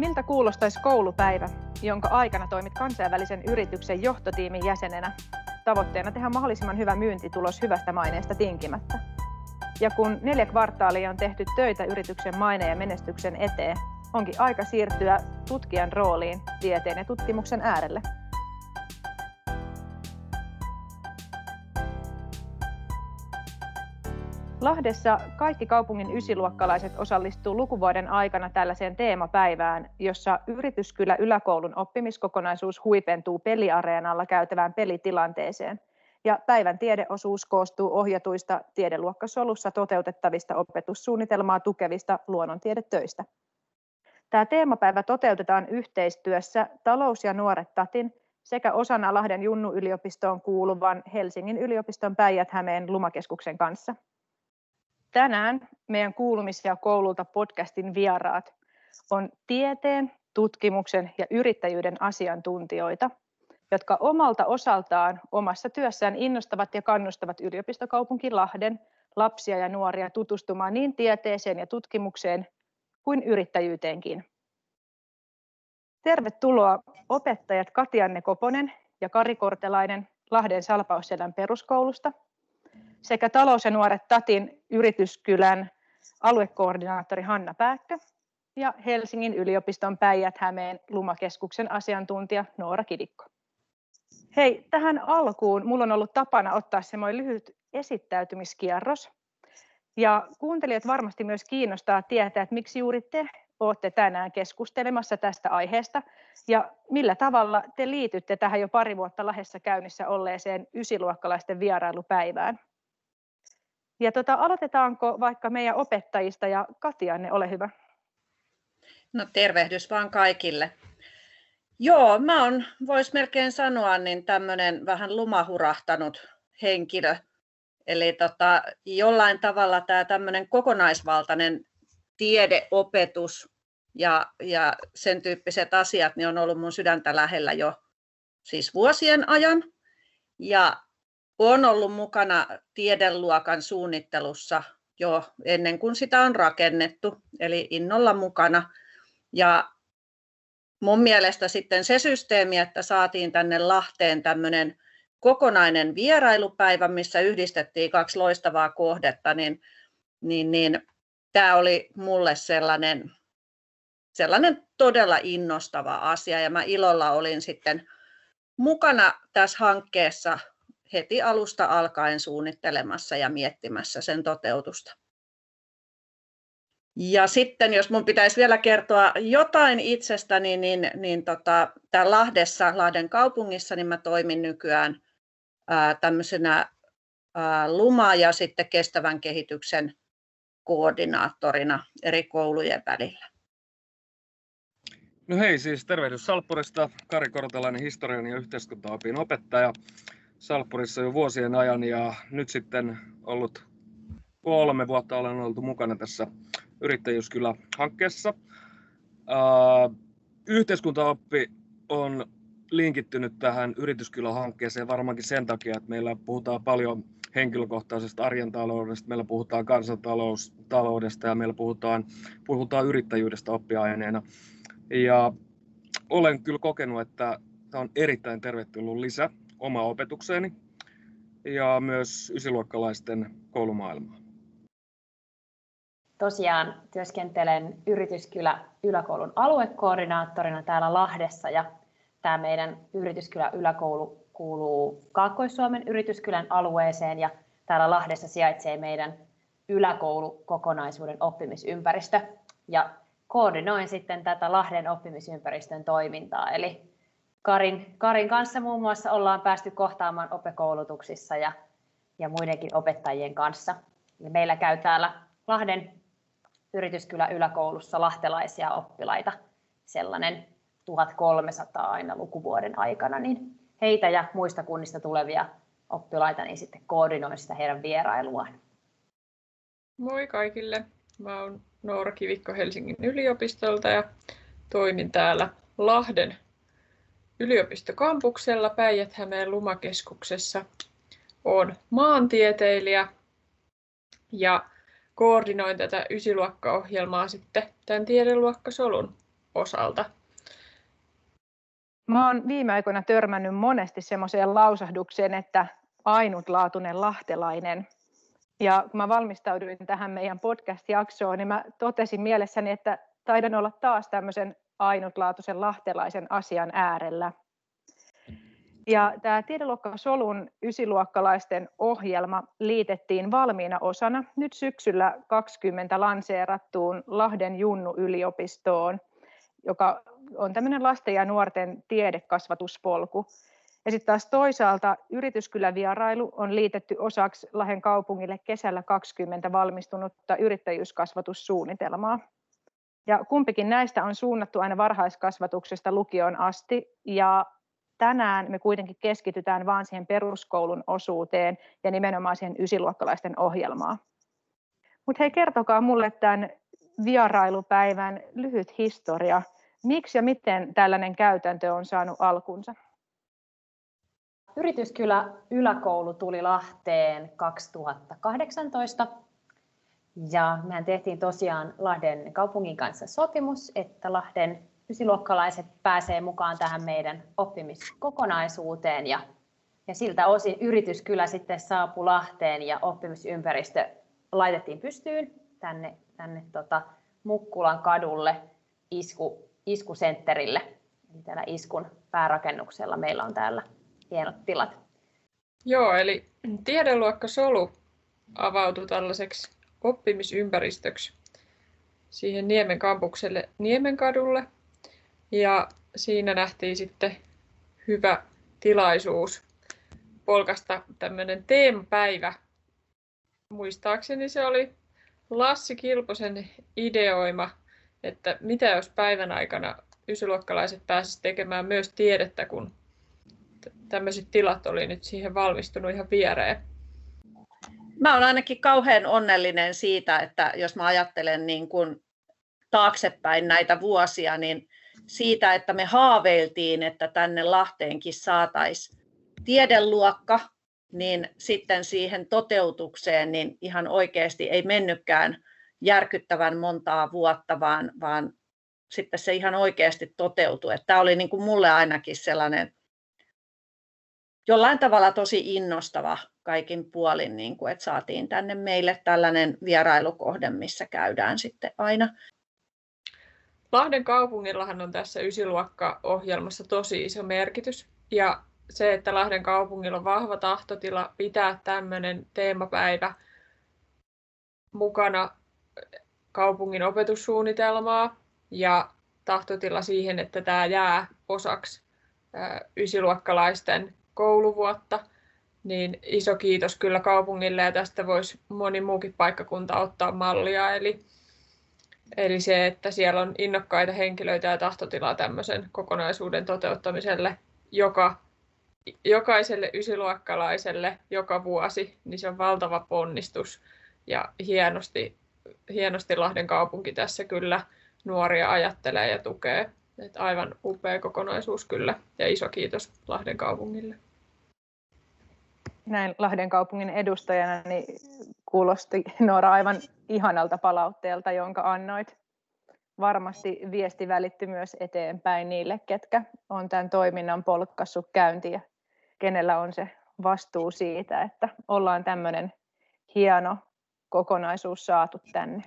Miltä kuulostaisi koulupäivä, jonka aikana toimit kansainvälisen yrityksen johtotiimin jäsenenä? Tavoitteena tehdä mahdollisimman hyvä myyntitulos hyvästä maineesta tinkimättä. Ja kun neljä kvartaalia on tehty töitä yrityksen maineen ja menestyksen eteen, onkin aika siirtyä tutkijan rooliin tieteen ja tutkimuksen äärelle. Lahdessa kaikki kaupungin ysiluokkalaiset osallistuu lukuvuoden aikana tällaiseen teemapäivään, jossa Yrityskylä yläkoulun oppimiskokonaisuus huipentuu peliareenalla käytävään pelitilanteeseen. Ja päivän tiedeosuus koostuu ohjatuista tiedeluokkasolussa toteutettavista opetussuunnitelmaa tukevista luonnontiedetöistä. Tämä teemapäivä toteutetaan yhteistyössä Talous ja nuoret Tatin sekä osana Lahden Junnu-yliopistoon kuuluvan Helsingin yliopiston Päijät-Hämeen Lumakeskuksen kanssa. Tänään meidän kuulumisia koululta podcastin vieraat on tieteen, tutkimuksen ja yrittäjyyden asiantuntijoita, jotka omalta osaltaan omassa työssään innostavat ja kannustavat yliopistokaupunki Lahden lapsia ja nuoria tutustumaan niin tieteeseen ja tutkimukseen kuin yrittäjyyteenkin. Tervetuloa opettajat Katianne Koponen ja Kari Kortelainen Lahden Salpausselän peruskoulusta sekä talous- ja nuoret Tatin yrityskylän aluekoordinaattori Hanna Pääkkö ja Helsingin yliopiston Päijät-Hämeen Lumakeskuksen asiantuntija Noora Kivikko. Hei, tähän alkuun mulla on ollut tapana ottaa semmoinen lyhyt esittäytymiskierros. Ja kuuntelijat varmasti myös kiinnostaa tietää, että miksi juuri te olette tänään keskustelemassa tästä aiheesta ja millä tavalla te liitytte tähän jo pari vuotta lähdessä käynnissä olleeseen ysiluokkalaisten vierailupäivään. Ja tota, aloitetaanko vaikka meidän opettajista ja Katianne, ole hyvä. No tervehdys vaan kaikille. Joo, mä oon, vois melkein sanoa, niin tämmöinen vähän lumahurahtanut henkilö. Eli tota, jollain tavalla tämä tämmöinen kokonaisvaltainen tiedeopetus ja, ja sen tyyppiset asiat niin on ollut mun sydäntä lähellä jo siis vuosien ajan. Ja on ollut mukana tiedeluokan suunnittelussa jo ennen kuin sitä on rakennettu, eli innolla mukana. Ja mun mielestä sitten se systeemi, että saatiin tänne Lahteen tämmöinen kokonainen vierailupäivä, missä yhdistettiin kaksi loistavaa kohdetta, niin, niin, niin tämä oli mulle sellainen, sellainen todella innostava asia ja mä ilolla olin sitten mukana tässä hankkeessa heti alusta alkaen suunnittelemassa ja miettimässä sen toteutusta. Ja sitten jos mun pitäisi vielä kertoa jotain itsestäni, niin, niin tota, täällä Lahdessa, Lahden kaupungissa, niin mä toimin nykyään ää, tämmöisenä ää, luma- ja sitten kestävän kehityksen koordinaattorina eri koulujen välillä. No hei, siis tervehdys Salppurista, Kari Kortelainen, historian ja yhteiskuntaopin opettaja. Salppurissa jo vuosien ajan ja nyt sitten ollut kolme vuotta olen ollut mukana tässä Yrittäjyyskylä-hankkeessa. yhteiskuntaoppi on linkittynyt tähän Yrityskylä-hankkeeseen varmaankin sen takia, että meillä puhutaan paljon henkilökohtaisesta arjen taloudesta, meillä puhutaan kansantaloudesta ja meillä puhutaan, puhutaan yrittäjyydestä oppiaineena. Ja olen kyllä kokenut, että tämä on erittäin tervetullut lisä oma opetukseeni ja myös ysiluokkalaisten koulumaailmaa. Tosiaan työskentelen Yrityskylä yläkoulun aluekoordinaattorina täällä Lahdessa ja tämä meidän Yrityskylä yläkoulu kuuluu Kaakkois-Suomen Yrityskylän alueeseen ja täällä Lahdessa sijaitsee meidän yläkoulukokonaisuuden oppimisympäristö ja koordinoin sitten tätä Lahden oppimisympäristön toimintaa. Eli Karin, Karin kanssa muun muassa ollaan päästy kohtaamaan opekoulutuksissa ja, ja muidenkin opettajien kanssa. Ja meillä käy täällä Lahden yrityskylä yläkoulussa lahtelaisia oppilaita sellainen 1300 aina lukuvuoden aikana, niin heitä ja muista kunnista tulevia oppilaita niin sitten koordinoin sitä heidän vierailuaan. Moi kaikille. Mä oon Noora Kivikko Helsingin yliopistolta ja toimin täällä Lahden yliopistokampuksella Päijät-Hämeen Lumakeskuksessa. Olen maantieteilijä ja koordinoin tätä ysiluokkaohjelmaa sitten tämän tiedeluokkasolun osalta? Mä oon viime aikoina törmännyt monesti semmoiseen lausahdukseen, että ainutlaatuinen lahtelainen. Ja kun mä valmistauduin tähän meidän podcast-jaksoon, niin mä totesin mielessäni, että taidan olla taas tämmöisen ainutlaatuisen lahtelaisen asian äärellä. Ja tämä tiedeluokka Solun ysiluokkalaisten ohjelma liitettiin valmiina osana nyt syksyllä 20 lanseerattuun Lahden Junnu yliopistoon, joka on tämmöinen lasten ja nuorten tiedekasvatuspolku. Ja sitten taas toisaalta yrityskylävierailu on liitetty osaksi Lahden kaupungille kesällä 20 valmistunutta yrittäjyyskasvatussuunnitelmaa. Ja kumpikin näistä on suunnattu aina varhaiskasvatuksesta lukioon asti ja tänään me kuitenkin keskitytään vaan siihen peruskoulun osuuteen ja nimenomaan siihen ysiluokkalaisten ohjelmaan. Mutta hei, kertokaa mulle tämän vierailupäivän lyhyt historia. Miksi ja miten tällainen käytäntö on saanut alkunsa? Yrityskylä yläkoulu tuli Lahteen 2018 ja mehän tehtiin tosiaan Lahden kaupungin kanssa sopimus, että Lahden ysiluokkalaiset pääsee mukaan tähän meidän oppimiskokonaisuuteen ja, ja siltä osin yrityskylä sitten saapui Lahteen ja oppimisympäristö laitettiin pystyyn tänne, tänne tota Mukkulan kadulle isku, iskusentterille. Eli täällä Iskun päärakennuksella meillä on täällä hienot tilat. Joo, eli tiedeluokka Solu avautui tällaiseksi oppimisympäristöksi siihen Niemen kampukselle Niemenkadulle ja siinä nähtiin sitten hyvä tilaisuus polkasta tämmöinen teemapäivä. Muistaakseni se oli Lassi Kilposen ideoima, että mitä jos päivän aikana ysiluokkalaiset pääsisivät tekemään myös tiedettä, kun tämmöiset tilat oli nyt siihen valmistunut ihan viereen. Mä olen ainakin kauhean onnellinen siitä, että jos mä ajattelen niin kuin taaksepäin näitä vuosia, niin siitä, että me haaveiltiin, että tänne Lahteenkin saataisiin tiedeluokka, niin sitten siihen toteutukseen niin ihan oikeasti ei mennytkään järkyttävän montaa vuotta, vaan, vaan sitten se ihan oikeasti toteutui. Tämä oli niin kuin mulle ainakin sellainen jollain tavalla tosi innostava kaikin puolin, niin kuin, että saatiin tänne meille tällainen vierailukohde, missä käydään sitten aina Lahden kaupungillahan on tässä ysiluokka-ohjelmassa tosi iso merkitys. Ja se, että Lahden kaupungilla on vahva tahtotila pitää tämmöinen teemapäivä mukana kaupungin opetussuunnitelmaa ja tahtotila siihen, että tämä jää osaksi ysiluokkalaisten kouluvuotta, niin iso kiitos kyllä kaupungille ja tästä voisi moni muukin paikkakunta ottaa mallia. Eli Eli se, että siellä on innokkaita henkilöitä ja tahtotilaa tämmöisen kokonaisuuden toteuttamiselle, joka jokaiselle ysiluokkalaiselle joka vuosi, niin se on valtava ponnistus. Ja hienosti, hienosti Lahden kaupunki tässä kyllä nuoria ajattelee ja tukee. Et aivan upea kokonaisuus kyllä ja iso kiitos Lahden kaupungille. Näin Lahden kaupungin edustajana niin kuulosti Noora aivan ihanalta palautteelta, jonka annoit. Varmasti viesti välittyi myös eteenpäin niille, ketkä on tämän toiminnan polkkassut käyntiin ja kenellä on se vastuu siitä, että ollaan tämmöinen hieno kokonaisuus saatu tänne.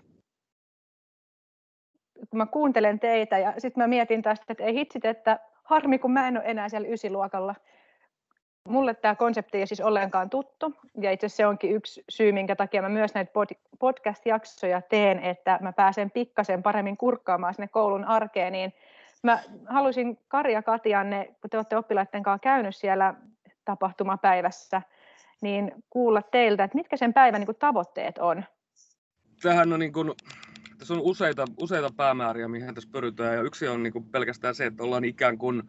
Kun mä kuuntelen teitä ja sitten mä mietin tästä, että ei hitsit, että harmi kun mä en ole enää siellä ysiluokalla Mulle tämä konsepti ei siis ollenkaan tuttu, ja itse asiassa se onkin yksi syy, minkä takia mä myös näitä podcast-jaksoja teen, että mä pääsen pikkasen paremmin kurkkaamaan sinne koulun arkeen, niin mä haluaisin Kari ja Katianne, kun te olette oppilaiden kanssa käynyt siellä tapahtumapäivässä, niin kuulla teiltä, että mitkä sen päivän niin tavoitteet on? Tähän on niin kuin, tässä on useita, useita päämääriä, mihin tässä pyritään, ja yksi on niin kuin pelkästään se, että ollaan ikään kuin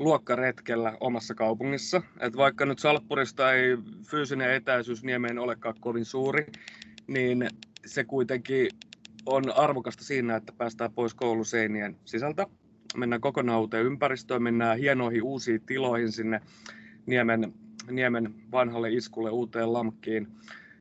luokkaretkellä omassa kaupungissa. Et vaikka nyt Salppurista ei fyysinen etäisyys Niemeen olekaan kovin suuri, niin se kuitenkin on arvokasta siinä, että päästään pois kouluseinien sisältä. Mennään kokonaan uuteen ympäristöön, mennään hienoihin uusiin tiloihin sinne Niemen, Niemen vanhalle iskulle uuteen lamkkiin.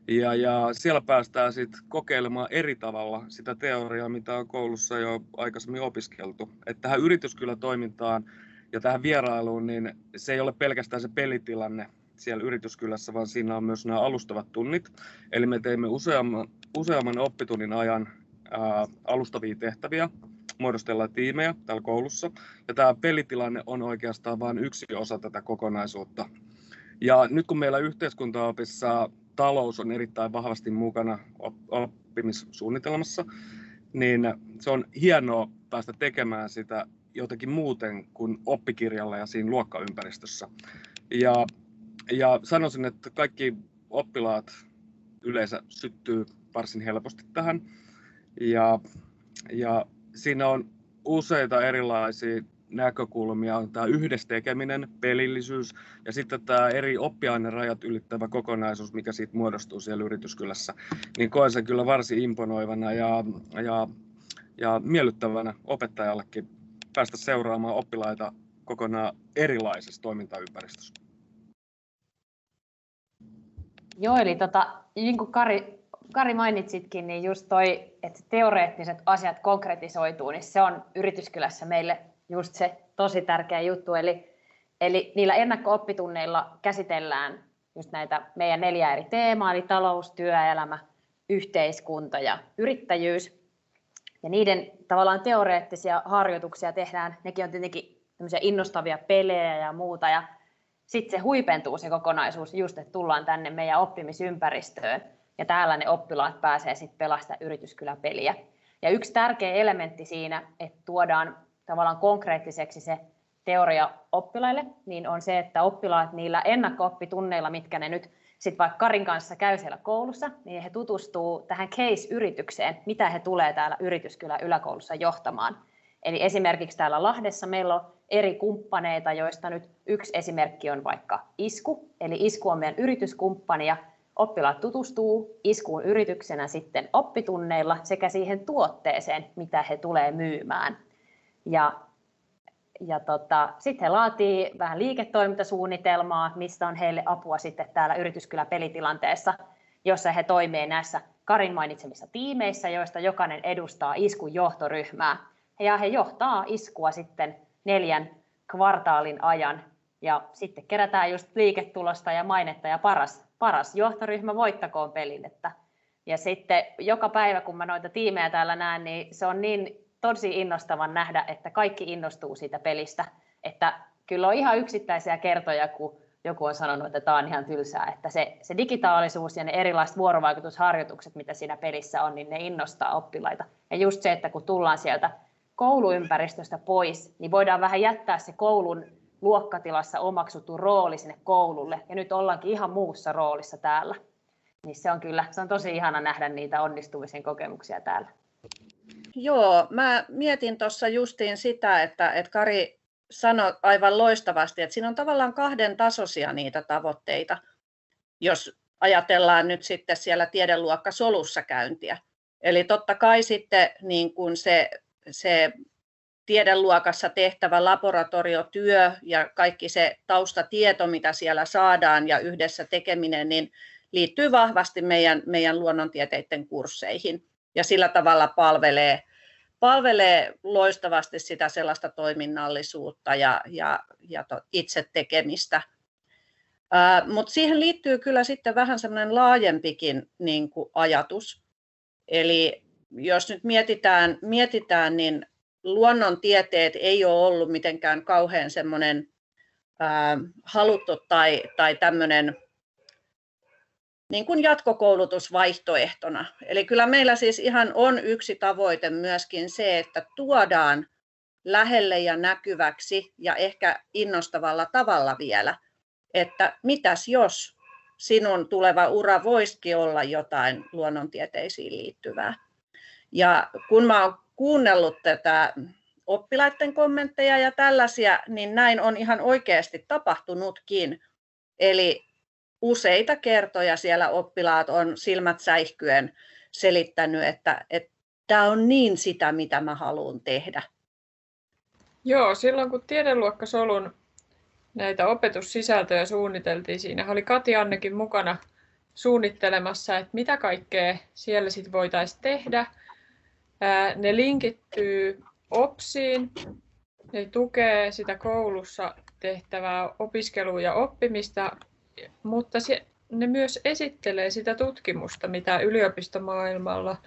Ja, ja siellä päästään sitten kokeilemaan eri tavalla sitä teoriaa, mitä on koulussa jo aikaisemmin opiskeltu. Että tähän yrityskylätoimintaan ja tähän vierailuun, niin se ei ole pelkästään se pelitilanne siellä yrityskylässä, vaan siinä on myös nämä alustavat tunnit. Eli me teimme useamman, useamman oppitunnin ajan ää, alustavia tehtäviä, muodostellaan tiimejä täällä koulussa. Ja tämä pelitilanne on oikeastaan vain yksi osa tätä kokonaisuutta. Ja nyt kun meillä yhteiskuntaopissa talous on erittäin vahvasti mukana oppimissuunnitelmassa, niin se on hienoa päästä tekemään sitä jotenkin muuten kuin oppikirjalla ja siinä luokkaympäristössä. Ja, ja sanoisin, että kaikki oppilaat yleensä syttyy varsin helposti tähän. Ja, ja siinä on useita erilaisia näkökulmia on tämä yhdessä tekeminen, pelillisyys ja sitten tämä eri oppiainerajat ylittävä kokonaisuus, mikä siitä muodostuu siellä yrityskylässä, niin koen sen kyllä varsin imponoivana ja, ja, ja miellyttävänä opettajallekin päästä seuraamaan oppilaita kokonaan erilaisessa toimintaympäristössä. Joo, eli tota, niin kuin Kari, Kari mainitsitkin, niin just toi, että teoreettiset asiat konkretisoituu, niin se on yrityskylässä meille just se tosi tärkeä juttu. Eli, eli niillä ennakko-oppitunneilla käsitellään just näitä meidän neljä eri teemaa, eli talous, työelämä, yhteiskunta ja yrittäjyys. Ja niiden tavallaan teoreettisia harjoituksia tehdään, nekin on tietenkin innostavia pelejä ja muuta, ja sitten se huipentuu se kokonaisuus just, että tullaan tänne meidän oppimisympäristöön, ja täällä ne oppilaat pääsee sitten pelastamaan yrityskyläpeliä. Ja yksi tärkeä elementti siinä, että tuodaan tavallaan konkreettiseksi se teoria oppilaille, niin on se, että oppilaat niillä ennakko-oppitunneilla, mitkä ne nyt sitten vaikka Karin kanssa käy siellä koulussa, niin he tutustuu tähän case-yritykseen, mitä he tulee täällä yrityskylä yläkoulussa johtamaan. Eli esimerkiksi täällä Lahdessa meillä on eri kumppaneita, joista nyt yksi esimerkki on vaikka Isku. Eli Isku on meidän yrityskumppani ja oppilaat tutustuu Iskuun yrityksenä sitten oppitunneilla sekä siihen tuotteeseen, mitä he tulee myymään. Ja, ja tota, sitten he laatii vähän liiketoimintasuunnitelmaa, mistä on heille apua sitten täällä yrityskylä pelitilanteessa, jossa he toimii näissä Karin mainitsemissa tiimeissä, joista jokainen edustaa iskun johtoryhmää. Ja he johtaa iskua sitten neljän kvartaalin ajan. Ja sitten kerätään just liiketulosta ja mainetta ja paras, paras johtoryhmä voittakoon pelin. Että, ja sitten joka päivä, kun mä noita tiimejä täällä näen, niin se on niin tosi innostavan nähdä, että kaikki innostuu siitä pelistä. Että kyllä on ihan yksittäisiä kertoja, kun joku on sanonut, että tämä on ihan tylsää, että se, se digitaalisuus ja ne erilaiset vuorovaikutusharjoitukset, mitä siinä pelissä on, niin ne innostaa oppilaita. Ja just se, että kun tullaan sieltä kouluympäristöstä pois, niin voidaan vähän jättää se koulun luokkatilassa omaksuttu rooli sinne koululle, ja nyt ollaankin ihan muussa roolissa täällä. Niin se on kyllä, se on tosi ihana nähdä niitä onnistumisen kokemuksia täällä. Joo, mä mietin tuossa justiin sitä, että, että Kari sanoi aivan loistavasti, että siinä on tavallaan kahden tasoisia niitä tavoitteita, jos ajatellaan nyt sitten siellä tiedeluokka solussa käyntiä. Eli totta kai sitten niin kuin se, se tiedeluokassa tehtävä laboratoriotyö ja kaikki se taustatieto, mitä siellä saadaan ja yhdessä tekeminen, niin liittyy vahvasti meidän, meidän luonnontieteiden kursseihin ja sillä tavalla palvelee, palvelee loistavasti sitä sellaista toiminnallisuutta ja, ja, ja to, itse tekemistä. Mutta siihen liittyy kyllä sitten vähän semmoinen laajempikin niin kuin ajatus. Eli jos nyt mietitään, mietitään, niin luonnontieteet ei ole ollut mitenkään kauhean semmoinen ää, haluttu tai, tai tämmöinen niin kuin jatkokoulutusvaihtoehtona. Eli kyllä meillä siis ihan on yksi tavoite myöskin se, että tuodaan lähelle ja näkyväksi ja ehkä innostavalla tavalla vielä, että mitäs jos sinun tuleva ura voisikin olla jotain luonnontieteisiin liittyvää. Ja kun mä oon kuunnellut tätä oppilaiden kommentteja ja tällaisia, niin näin on ihan oikeasti tapahtunutkin. Eli useita kertoja siellä oppilaat on silmät säihkyen selittänyt, että, tämä on niin sitä, mitä mä haluan tehdä. Joo, silloin kun tiedeluokkasolun näitä opetussisältöjä suunniteltiin, siinä oli Kati Annekin mukana suunnittelemassa, että mitä kaikkea siellä sitten voitaisiin tehdä. Ne linkittyy OPSiin, ne tukee sitä koulussa tehtävää opiskelua ja oppimista, mutta se, ne myös esittelee sitä tutkimusta, mitä yliopistomaailmalla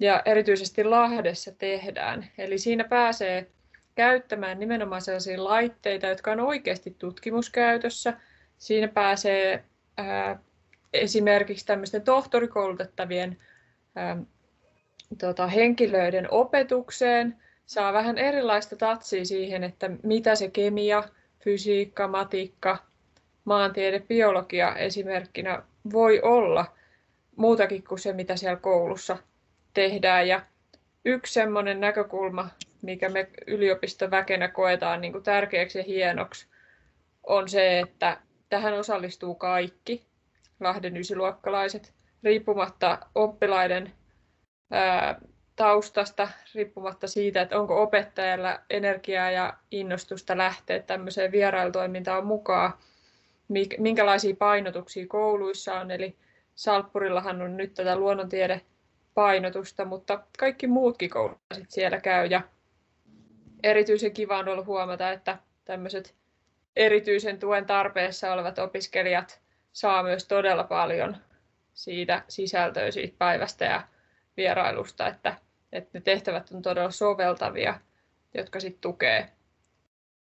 ja erityisesti Lahdessa tehdään. Eli siinä pääsee käyttämään nimenomaan sellaisia laitteita, jotka on oikeasti tutkimuskäytössä. Siinä pääsee ää, esimerkiksi tämmöisten tohtorikoulutettavien ää, tota, henkilöiden opetukseen, saa vähän erilaista tatsia siihen, että mitä se kemia, fysiikka, matikka, maantiede, biologia esimerkkinä voi olla muutakin kuin se, mitä siellä koulussa tehdään. Ja yksi sellainen näkökulma, mikä me yliopistoväkenä koetaan niin kuin tärkeäksi ja hienoksi, on se, että tähän osallistuu kaikki Lahden ysiluokkalaiset, riippumatta oppilaiden ää, taustasta, riippumatta siitä, että onko opettajalla energiaa ja innostusta lähteä tämmöiseen vierailutoimintaan mukaan, minkälaisia painotuksia kouluissa on. Eli Salppurillahan on nyt tätä luonnontiede painotusta, mutta kaikki muutkin koululaiset siellä käy. Ja erityisen kiva on ollut huomata, että tämmöiset erityisen tuen tarpeessa olevat opiskelijat saa myös todella paljon siitä sisältöä siitä päivästä ja vierailusta, että, että ne tehtävät on todella soveltavia, jotka sitten tukee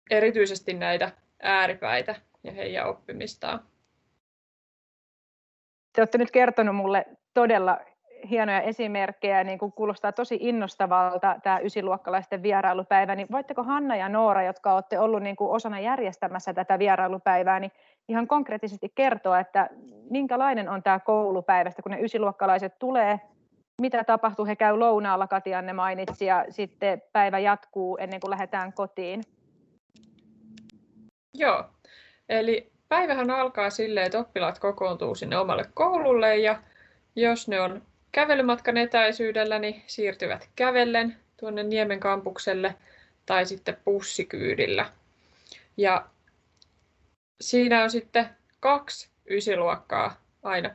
erityisesti näitä ääripäitä ja heidän oppimistaan. Te olette nyt kertonut mulle todella hienoja esimerkkejä, niin kuin kuulostaa tosi innostavalta tämä ysiluokkalaisten vierailupäivä, niin voitteko Hanna ja Noora, jotka olette ollut niin kuin osana järjestämässä tätä vierailupäivää, niin ihan konkreettisesti kertoa, että minkälainen on tämä koulupäivästä, kun ne ysiluokkalaiset tulee, mitä tapahtuu, he käy lounaalla, Katianne mainitsi, ja sitten päivä jatkuu ennen kuin lähdetään kotiin. Joo, eli päivähän alkaa silleen, että oppilaat kokoontuu sinne omalle koululle ja jos ne on kävelymatkan etäisyydellä, niin siirtyvät kävellen tuonne Niemen kampukselle tai sitten bussikyydillä. Ja siinä on sitten kaksi ysiluokkaa aina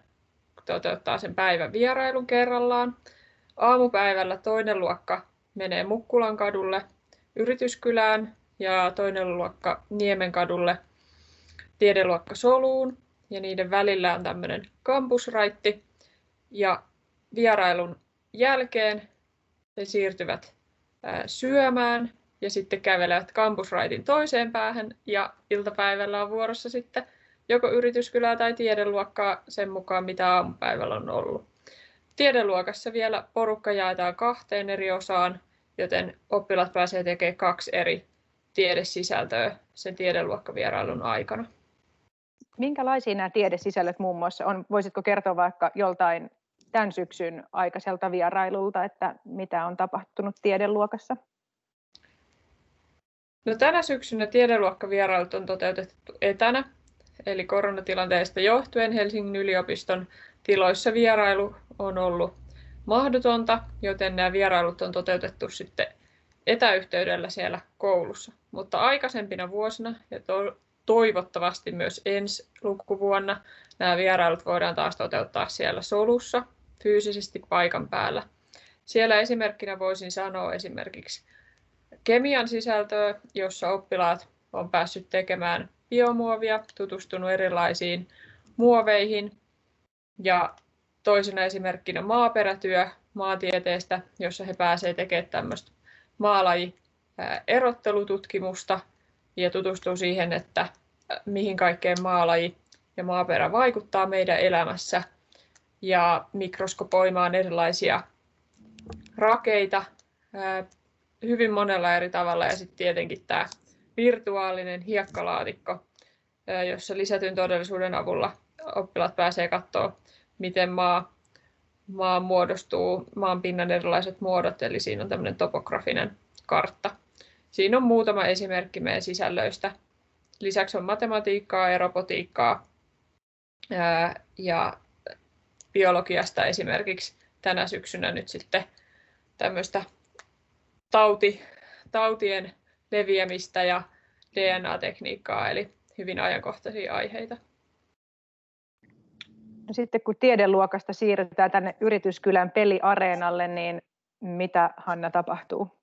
toteuttaa sen päivän vierailun kerrallaan. Aamupäivällä toinen luokka menee Mukkulan kadulle yrityskylään ja toinen luokka Niemen kadulle tiedeluokka Soluun ja niiden välillä on tämmöinen kampusraitti ja vierailun jälkeen he siirtyvät syömään ja sitten kävelevät kampusraitin toiseen päähän ja iltapäivällä on vuorossa sitten joko yrityskylää tai tiedeluokkaa sen mukaan, mitä aamupäivällä on ollut. Tiedeluokassa vielä porukka jaetaan kahteen eri osaan, joten oppilaat pääsee tekemään kaksi eri tiedesisältöä sen tiedeluokkavierailun aikana. Minkälaisia nämä tiedesisällöt muun muassa on? Voisitko kertoa vaikka joltain tämän syksyn aikaiselta vierailulta, että mitä on tapahtunut tiedeluokassa? No, tänä syksynä tiedeluokkavierailut on toteutettu etänä, eli koronatilanteesta johtuen Helsingin yliopiston tiloissa vierailu on ollut mahdotonta, joten nämä vierailut on toteutettu sitten etäyhteydellä siellä koulussa. Mutta aikaisempina vuosina ja to- toivottavasti myös ensi lukuvuonna. Nämä vierailut voidaan taas toteuttaa siellä solussa fyysisesti paikan päällä. Siellä esimerkkinä voisin sanoa esimerkiksi kemian sisältöä, jossa oppilaat on päässyt tekemään biomuovia, tutustunut erilaisiin muoveihin. Ja toisena esimerkkinä maaperätyö maatieteestä, jossa he pääsevät tekemään tämmöistä maalaji erottelututkimusta ja tutustuu siihen, että mihin kaikkeen maalaji ja maaperä vaikuttaa meidän elämässä. Ja mikroskopoimaan erilaisia rakeita hyvin monella eri tavalla. Ja sitten tietenkin tämä virtuaalinen hiekkalaatikko, jossa lisätyn todellisuuden avulla oppilaat pääsee katsoa, miten maa, maa muodostuu, maan pinnan erilaiset muodot, eli siinä on tämmöinen topografinen kartta. Siinä on muutama esimerkki meidän sisällöistä. Lisäksi on matematiikkaa ja robotiikkaa ja biologiasta esimerkiksi tänä syksynä nyt sitten tämmöistä tauti, tautien leviämistä ja DNA-tekniikkaa, eli hyvin ajankohtaisia aiheita. No sitten kun tiedeluokasta siirrytään tänne Yrityskylän peliareenalle, niin mitä Hanna tapahtuu?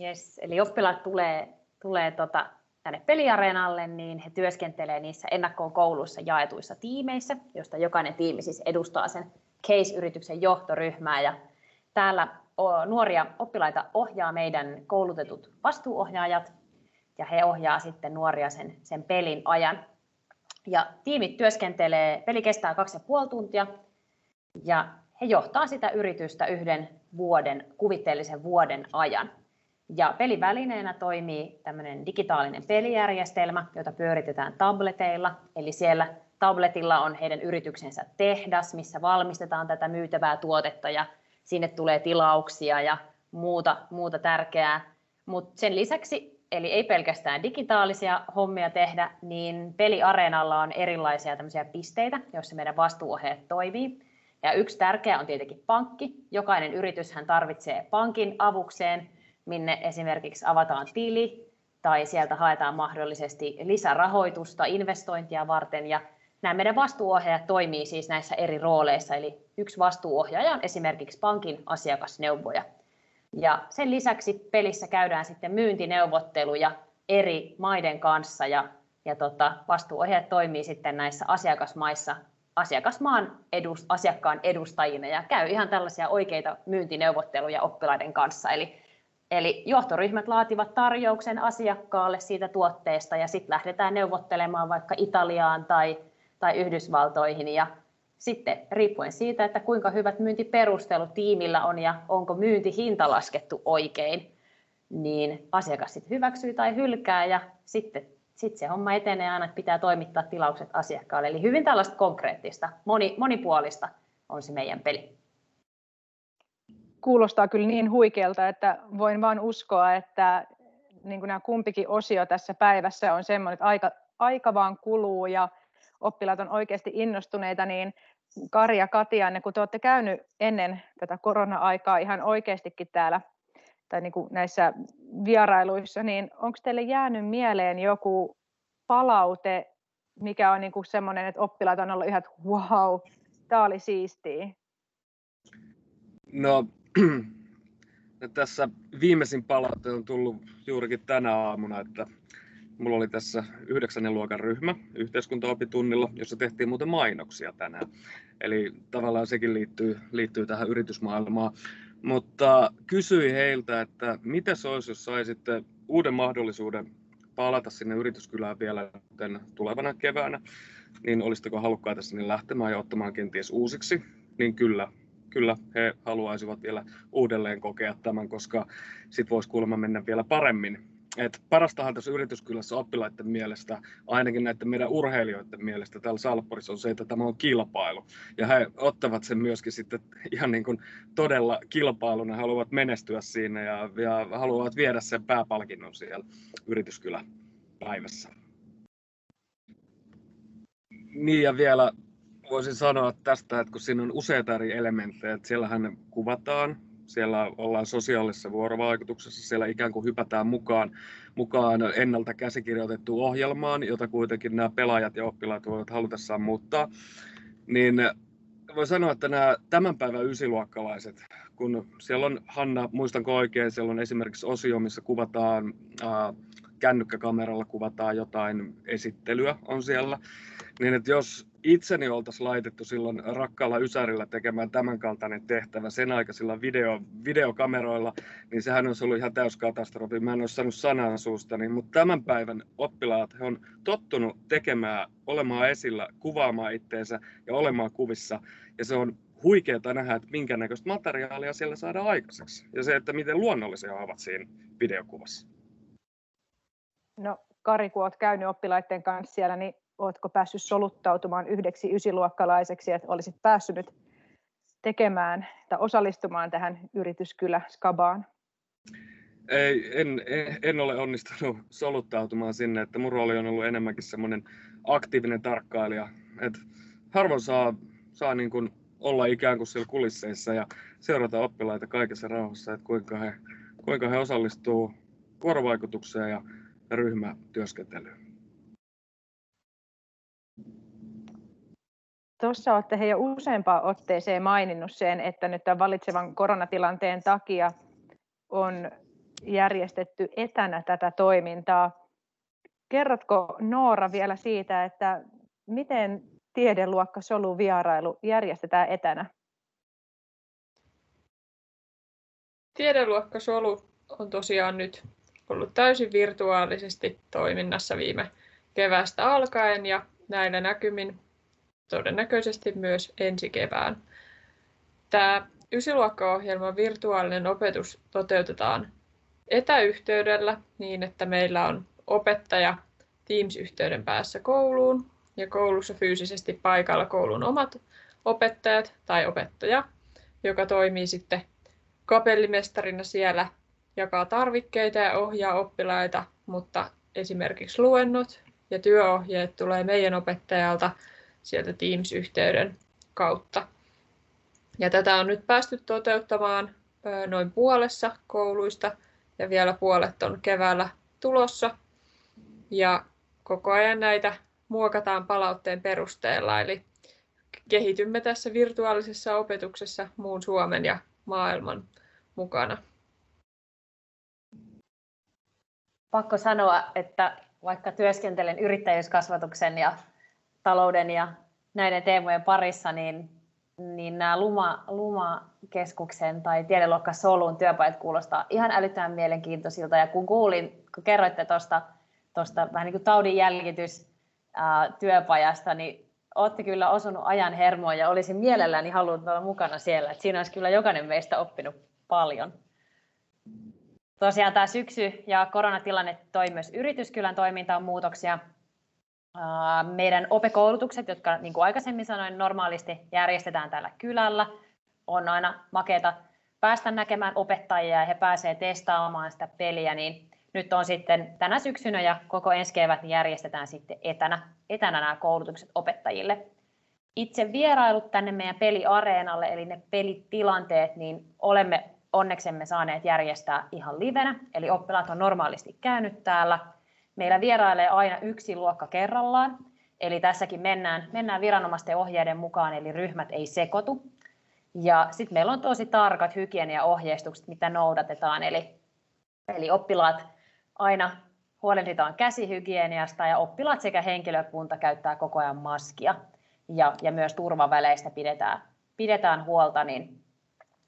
Yes, eli oppilaat tulee, tulee tota, tänne peliareenalle, niin he työskentelee niissä ennakkoon kouluissa jaetuissa tiimeissä, josta jokainen tiimi siis edustaa sen case-yrityksen johtoryhmää. Ja täällä nuoria oppilaita ohjaa meidän koulutetut vastuuohjaajat, ja he ohjaa sitten nuoria sen, sen pelin ajan. Ja tiimit työskentelee, peli kestää kaksi ja puoli tuntia, ja he johtaa sitä yritystä yhden vuoden, kuvitteellisen vuoden ajan. Ja pelivälineenä toimii tämmöinen digitaalinen pelijärjestelmä, jota pyöritetään tableteilla. Eli siellä tabletilla on heidän yrityksensä tehdas, missä valmistetaan tätä myytävää tuotetta ja sinne tulee tilauksia ja muuta, muuta tärkeää. Mutta sen lisäksi, eli ei pelkästään digitaalisia hommia tehdä, niin peliareenalla on erilaisia tämmöisiä pisteitä, joissa meidän vastuuohjeet toimii. Ja yksi tärkeä on tietenkin pankki. Jokainen yrityshän tarvitsee pankin avukseen minne esimerkiksi avataan tili tai sieltä haetaan mahdollisesti lisärahoitusta investointia varten. Ja nämä meidän vastuuohjaajat toimii siis näissä eri rooleissa, eli yksi vastuuohjaaja on esimerkiksi pankin asiakasneuvoja. Ja sen lisäksi pelissä käydään sitten myyntineuvotteluja eri maiden kanssa ja, ja tota, vastuuohjaajat toimii sitten näissä asiakasmaissa asiakasmaan edus, asiakkaan edustajina ja käy ihan tällaisia oikeita myyntineuvotteluja oppilaiden kanssa. Eli Eli johtoryhmät laativat tarjouksen asiakkaalle siitä tuotteesta ja sitten lähdetään neuvottelemaan vaikka Italiaan tai, tai Yhdysvaltoihin ja sitten riippuen siitä, että kuinka hyvät myyntiperustelut tiimillä on ja onko myyntihinta laskettu oikein, niin asiakas sitten hyväksyy tai hylkää ja sitten sitten se homma etenee aina, että pitää toimittaa tilaukset asiakkaalle. Eli hyvin tällaista konkreettista, moni, monipuolista on se meidän peli kuulostaa kyllä niin huikealta, että voin vain uskoa, että niin kuin nämä kumpikin osio tässä päivässä on semmoinen, että aika, aika vaan kuluu ja oppilaat on oikeasti innostuneita, niin Kari ja Katianne, kun te olette käynyt ennen tätä korona-aikaa ihan oikeastikin täällä tai niin kuin näissä vierailuissa, niin onko teille jäänyt mieleen joku palaute, mikä on niin kuin semmoinen, että oppilaat on ollut ihan, että wow, tämä oli siistiä? No tässä viimeisin palaute on tullut juurikin tänä aamuna, että mulla oli tässä yhdeksännen luokan ryhmä yhteiskuntaopitunnilla, jossa tehtiin muuten mainoksia tänään. Eli tavallaan sekin liittyy, liittyy tähän yritysmaailmaan. Mutta kysyin heiltä, että mitä se olisi, jos saisitte uuden mahdollisuuden palata sinne yrityskylään vielä tulevana keväänä, niin olisitteko halukkaita sinne lähtemään ja ottamaan kenties uusiksi? Niin kyllä, kyllä he haluaisivat vielä uudelleen kokea tämän, koska sitten voisi kuulemma mennä vielä paremmin. Et parastahan tässä yrityskylässä oppilaiden mielestä, ainakin näiden meidän urheilijoiden mielestä täällä Salpporissa on se, että tämä on kilpailu. Ja he ottavat sen myöskin sitten ihan niin kuin todella kilpailuna, haluavat menestyä siinä ja, ja haluavat viedä sen pääpalkinnon siellä yrityskylä päivässä. Niin ja vielä voisin sanoa tästä, että kun siinä on useita eri elementtejä, että siellähän kuvataan, siellä ollaan sosiaalisessa vuorovaikutuksessa, siellä ikään kuin hypätään mukaan, mukaan ennalta käsikirjoitettuun ohjelmaan, jota kuitenkin nämä pelaajat ja oppilaat voivat halutessaan muuttaa, niin voi sanoa, että nämä tämän päivän ysiluokkalaiset, kun siellä on, Hanna, muistanko oikein, siellä on esimerkiksi osio, missä kuvataan, ää, kännykkäkameralla kuvataan jotain esittelyä on siellä, niin että jos itseni oltaisiin laitettu silloin rakkaalla Ysärillä tekemään tämänkaltainen tehtävä sen aikaisilla video, videokameroilla, niin sehän olisi ollut ihan täyskatastrofi. Mä en olisi saanut sanan suustani, mutta tämän päivän oppilaat he on tottunut tekemään, olemaan esillä, kuvaamaan itteensä ja olemaan kuvissa. Ja se on huikeaa nähdä, että minkä näköistä materiaalia siellä saadaan aikaiseksi. Ja se, että miten luonnollisia ovat siinä videokuvassa. No Kari, kun olet käynyt oppilaiden kanssa siellä, niin oletko päässyt soluttautumaan yhdeksi ysiluokkalaiseksi, että olisit päässyt nyt tekemään tai osallistumaan tähän yrityskylä skabaan? Ei, en, en, ole onnistunut soluttautumaan sinne, että mun rooli on ollut enemmänkin semmoinen aktiivinen tarkkailija. Et harvoin saa, saa niin kuin olla ikään kuin siellä kulisseissa ja seurata oppilaita kaikessa rauhassa, että kuinka he, kuinka he osallistuu vuorovaikutukseen ja ryhmätyöskentelyyn. Tuossa olette he jo useampaan otteeseen maininnut sen, että nyt tämän valitsevan koronatilanteen takia on järjestetty etänä tätä toimintaa. Kerrotko Noora vielä siitä, että miten tiedeluokka Solu vierailu järjestetään etänä? Tiedeluokka Solu on tosiaan nyt ollut täysin virtuaalisesti toiminnassa viime kevästä alkaen ja näillä näkymin todennäköisesti myös ensi kevään. Tämä ysiluokkaohjelman virtuaalinen opetus toteutetaan etäyhteydellä niin, että meillä on opettaja Teams-yhteyden päässä kouluun ja koulussa fyysisesti paikalla koulun omat opettajat tai opettaja, joka toimii sitten kapellimestarina siellä, jakaa tarvikkeita ja ohjaa oppilaita, mutta esimerkiksi luennot ja työohjeet tulee meidän opettajalta sieltä Teams-yhteyden kautta. Ja tätä on nyt päästy toteuttamaan noin puolessa kouluista ja vielä puolet on keväällä tulossa. Ja koko ajan näitä muokataan palautteen perusteella, eli kehitymme tässä virtuaalisessa opetuksessa muun Suomen ja maailman mukana. Pakko sanoa, että vaikka työskentelen yrittäjyyskasvatuksen ja talouden ja näiden teemojen parissa, niin, niin nämä Luma, Luma-keskuksen tai tiedeluokka Solun työpajat kuulostaa ihan älyttömän mielenkiintoisilta. Ja kun kuulin, kun kerroitte tuosta tosta vähän niin kuin taudin jäljitys ää, työpajasta, niin olette kyllä osunut ajan hermoon ja olisin mielelläni halunnut olla mukana siellä. Että siinä olisi kyllä jokainen meistä oppinut paljon. Tosiaan tämä syksy ja koronatilanne toi myös yrityskylän toimintaan muutoksia. Meidän opekoulutukset, jotka niin kuin aikaisemmin sanoin, normaalisti järjestetään täällä kylällä, on aina makeata päästä näkemään opettajia ja he pääsevät testaamaan sitä peliä, niin nyt on sitten tänä syksynä ja koko ensi kevät niin järjestetään sitten etänä, etänä nämä koulutukset opettajille. Itse vierailut tänne meidän peliareenalle, eli ne pelitilanteet, niin olemme onneksemme saaneet järjestää ihan livenä, eli oppilaat on normaalisti käynyt täällä. Meillä vierailee aina yksi luokka kerrallaan, eli tässäkin mennään, mennään viranomaisten ohjeiden mukaan, eli ryhmät ei sekoitu. Ja sitten meillä on tosi tarkat hygieniaohjeistukset, mitä noudatetaan, eli, eli oppilaat aina huolehditaan käsihygieniasta ja oppilaat sekä henkilökunta käyttää koko ajan maskia ja, ja myös turvaväleistä pidetään, pidetään huolta, niin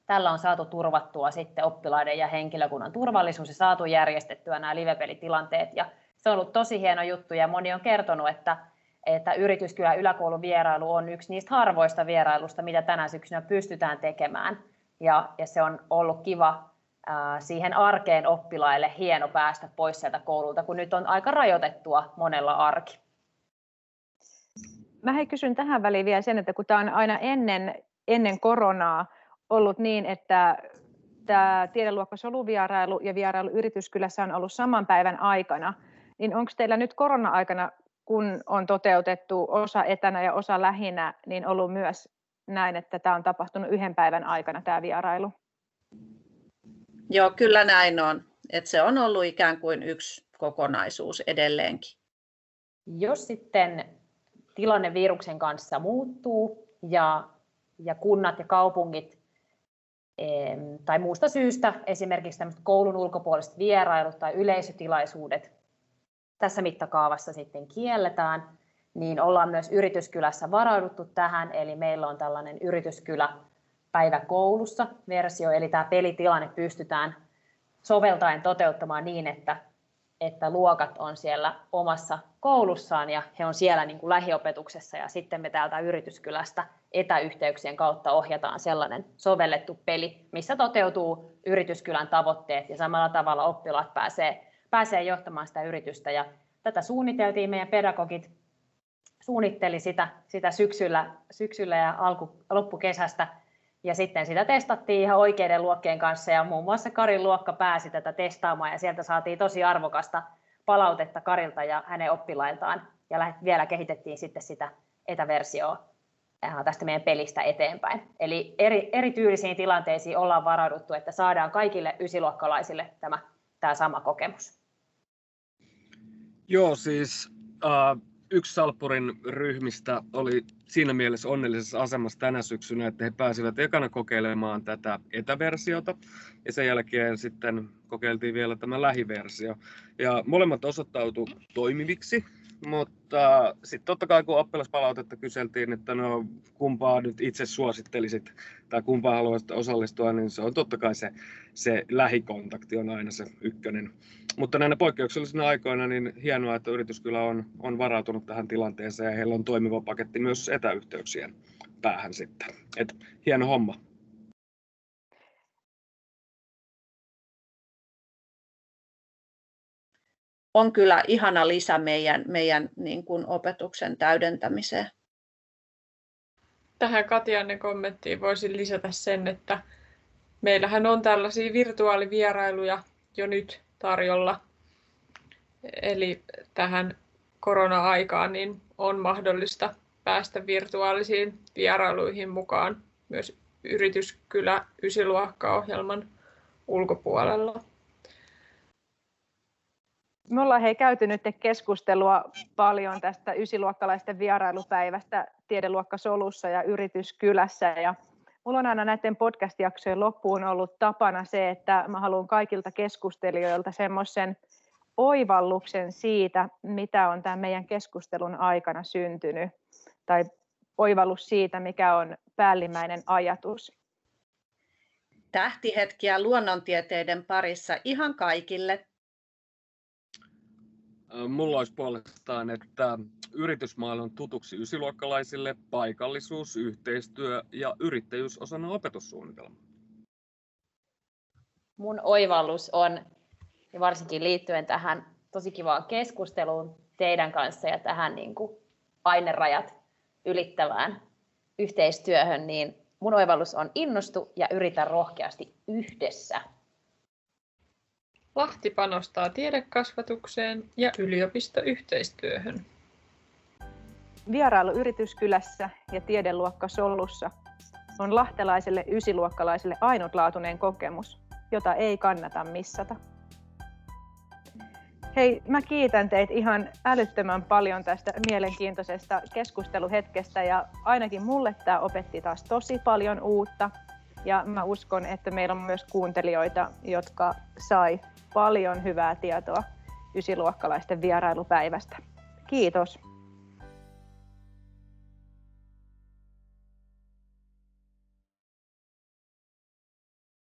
tällä on saatu turvattua sitten oppilaiden ja henkilökunnan turvallisuus ja saatu järjestettyä nämä livepelitilanteet. Ja se on ollut tosi hieno juttu ja moni on kertonut, että, että Yrityskylä yläkoulun vierailu on yksi niistä harvoista vierailusta, mitä tänä syksynä pystytään tekemään. Ja, ja se on ollut kiva ää, siihen arkeen oppilaille hieno päästä pois sieltä koululta, kun nyt on aika rajoitettua monella arki. Mä hei kysyn tähän väliin vielä sen, että kun tämä on aina ennen, ennen koronaa, ollut niin, että tämä tiedeluokka soluvierailu ja vierailu Yrityskylässä on ollut saman päivän aikana, niin onko teillä nyt korona-aikana, kun on toteutettu osa etänä ja osa lähinnä, niin ollut myös näin, että tämä on tapahtunut yhden päivän aikana tämä vierailu? Joo, kyllä näin on. Että se on ollut ikään kuin yksi kokonaisuus edelleenkin. Jos sitten tilanne viruksen kanssa muuttuu ja, ja kunnat ja kaupungit tai muusta syystä esimerkiksi koulun ulkopuoliset vierailut tai yleisötilaisuudet tässä mittakaavassa sitten kielletään, niin ollaan myös yrityskylässä varauduttu tähän, eli meillä on tällainen yrityskylä päivä koulussa versio, eli tämä pelitilanne pystytään soveltaen toteuttamaan niin, että että luokat on siellä omassa koulussaan ja he on siellä niin kuin lähiopetuksessa. Ja sitten me täältä yrityskylästä etäyhteyksien kautta ohjataan sellainen sovellettu peli, missä toteutuu yrityskylän tavoitteet ja samalla tavalla oppilaat pääsee, pääsee johtamaan sitä yritystä ja tätä suunniteltiin, meidän pedagogit suunnitteli sitä, sitä syksyllä, syksyllä ja alku, loppukesästä ja sitten sitä testattiin ihan oikeiden luokkien kanssa ja muun muassa Karin luokka pääsi tätä testaamaan ja sieltä saatiin tosi arvokasta palautetta Karilta ja hänen oppilailtaan. Ja vielä kehitettiin sitten sitä etäversioa tästä meidän pelistä eteenpäin. Eli eri, eri tyylisiin tilanteisiin ollaan varauduttu, että saadaan kaikille ysiluokkalaisille tämä, tämä sama kokemus. Joo, siis äh, yksi Salppurin ryhmistä oli siinä mielessä onnellisessa asemassa tänä syksynä, että he pääsivät ekana kokeilemaan tätä etäversiota ja sen jälkeen sitten kokeiltiin vielä tämä lähiversio. Ja molemmat osoittautu toimiviksi, mutta sitten totta kai kun oppilaspalautetta kyseltiin, että no kumpaa nyt itse suosittelisit tai kumpaa haluaisit osallistua, niin se on totta kai se, se lähikontakti on aina se ykkönen. Mutta näinä poikkeuksellisina aikoina niin hienoa, että yritys kyllä on, on varautunut tähän tilanteeseen ja heillä on toimiva paketti myös etäyhteyksien päähän sitten. Et hieno homma. On kyllä ihana lisä meidän, meidän niin kuin opetuksen täydentämiseen. Tähän Katianne kommenttiin voisin lisätä sen, että meillähän on tällaisia virtuaalivierailuja jo nyt tarjolla. Eli tähän korona-aikaan niin on mahdollista päästä virtuaalisiin vierailuihin mukaan myös Yrityskylä ysiluokka-ohjelman ulkopuolella. Me ollaan hei käyty nyt keskustelua paljon tästä ysiluokkalaisten vierailupäivästä tiedeluokka Solussa ja Yrityskylässä. Ja mulla on aina näiden podcast-jaksojen loppuun ollut tapana se, että mä haluan kaikilta keskustelijoilta semmoisen oivalluksen siitä, mitä on tämän meidän keskustelun aikana syntynyt, tai oivallus siitä, mikä on päällimmäinen ajatus. Tähtihetkiä luonnontieteiden parissa ihan kaikille Mulla olisi puolestaan, että yritysmaailma on tutuksi ysiluokkalaisille paikallisuus, yhteistyö ja yrittäjyys osana opetussuunnitelmaa. Mun oivallus on, ja varsinkin liittyen tähän tosi kivaan keskusteluun teidän kanssa ja tähän niin kuin ainerajat ylittävään yhteistyöhön, niin mun oivallus on innostu ja yritä rohkeasti yhdessä Lahti panostaa tiedekasvatukseen ja yliopistoyhteistyöhön. Vierailu Yrityskylässä ja tiedeluokka Sollussa on lahtelaiselle ysiluokkalaiselle ainutlaatuinen kokemus, jota ei kannata missata. Hei, mä kiitän teitä ihan älyttömän paljon tästä mielenkiintoisesta keskusteluhetkestä ja ainakin mulle tämä opetti taas tosi paljon uutta. Ja mä uskon, että meillä on myös kuuntelijoita, jotka sai paljon hyvää tietoa ysiluokkalaisten vierailupäivästä. Kiitos.